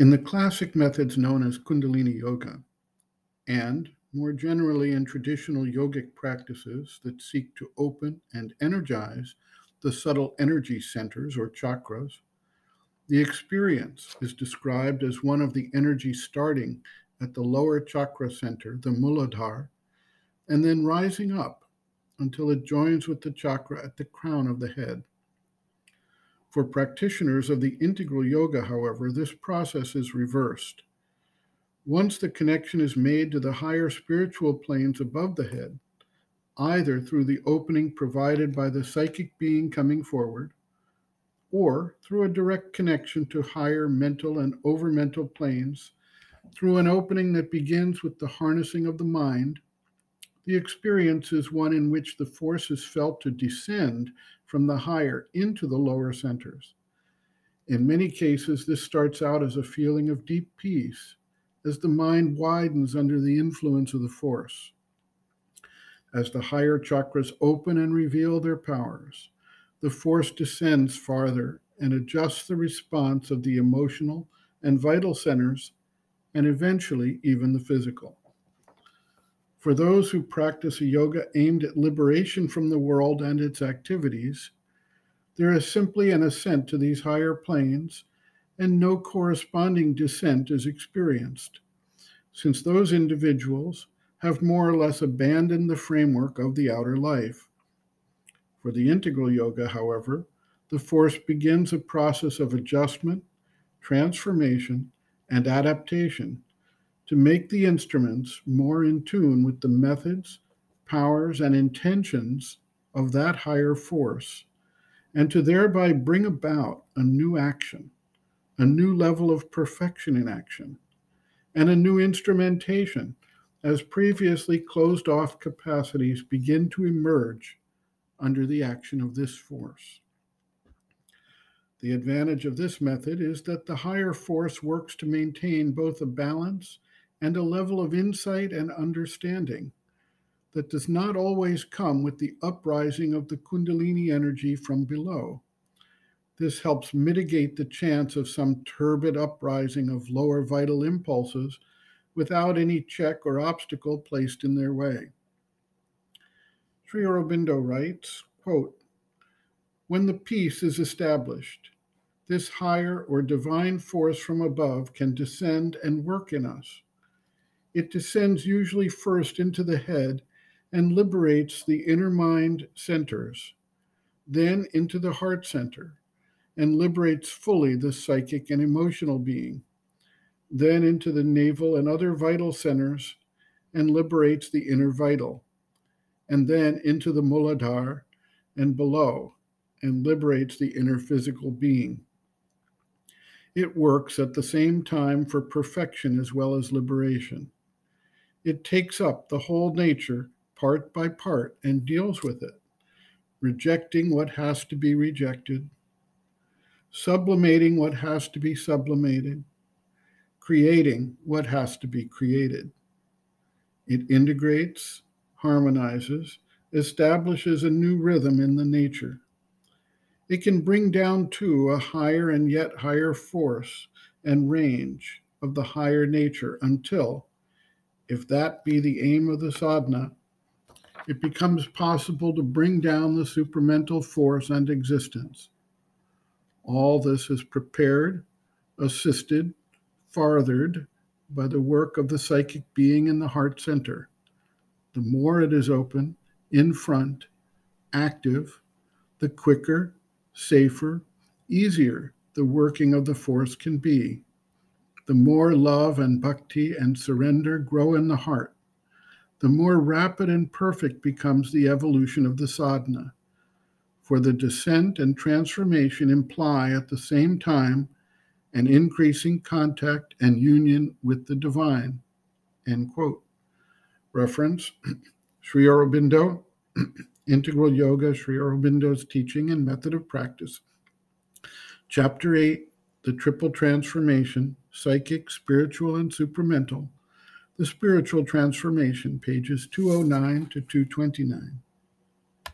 In the classic methods known as Kundalini Yoga, and more generally in traditional yogic practices that seek to open and energize the subtle energy centers or chakras, the experience is described as one of the energy starting at the lower chakra center, the Muladhara, and then rising up until it joins with the chakra at the crown of the head. For practitioners of the integral yoga, however, this process is reversed. Once the connection is made to the higher spiritual planes above the head, either through the opening provided by the psychic being coming forward, or through a direct connection to higher mental and overmental planes, through an opening that begins with the harnessing of the mind, the experience is one in which the force is felt to descend from the higher into the lower centers. In many cases, this starts out as a feeling of deep peace as the mind widens under the influence of the force. As the higher chakras open and reveal their powers, the force descends farther and adjusts the response of the emotional and vital centers, and eventually even the physical. For those who practice a yoga aimed at liberation from the world and its activities, there is simply an ascent to these higher planes and no corresponding descent is experienced, since those individuals have more or less abandoned the framework of the outer life. For the integral yoga, however, the force begins a process of adjustment, transformation, and adaptation to make the instruments more in tune with the methods, powers, and intentions of that higher force, and to thereby bring about a new action a new level of perfection in action, and a new instrumentation as previously closed off capacities begin to emerge under the action of this force. The advantage of this method is that the higher force works to maintain both a balance and a level of insight and understanding that does not always come with the uprising of the Kundalini energy from below. This helps mitigate the chance of some turbid uprising of lower vital impulses without any check or obstacle placed in their way. Sri Aurobindo writes, quote, When the peace is established, this higher or divine force from above can descend and work in us. It descends usually first into the head and liberates the inner mind centers, then into the heart center, and liberates fully the psychic and emotional being, then into the navel and other vital centers and liberates the inner vital, and then into the muladhara and below and liberates the inner physical being. It works at the same time for perfection as well as liberation. It takes up the whole nature part by part and deals with it, rejecting what has to be rejected sublimating what has to be sublimated, creating what has to be created. It integrates, harmonizes, establishes a new rhythm in the nature. It can bring down to a higher and yet higher force and range of the higher nature until, if that be the aim of the sadhana, it becomes possible to bring down the supramental force and existence all this is prepared, assisted, farthered by the work of the psychic being in the heart center. The more it is open, in front, active, the quicker, safer, easier the working of the force can be. The more love and bhakti and surrender grow in the heart, the more rapid and perfect becomes the evolution of the sadhana for the descent and transformation imply at the same time an increasing contact and union with the divine. End quote. Reference Sri Aurobindo, Integral Yoga, Sri Aurobindo's teaching and method of practice. Chapter 8 The Triple Transformation Psychic, Spiritual, and Supramental. The Spiritual Transformation, pages 209 to 229.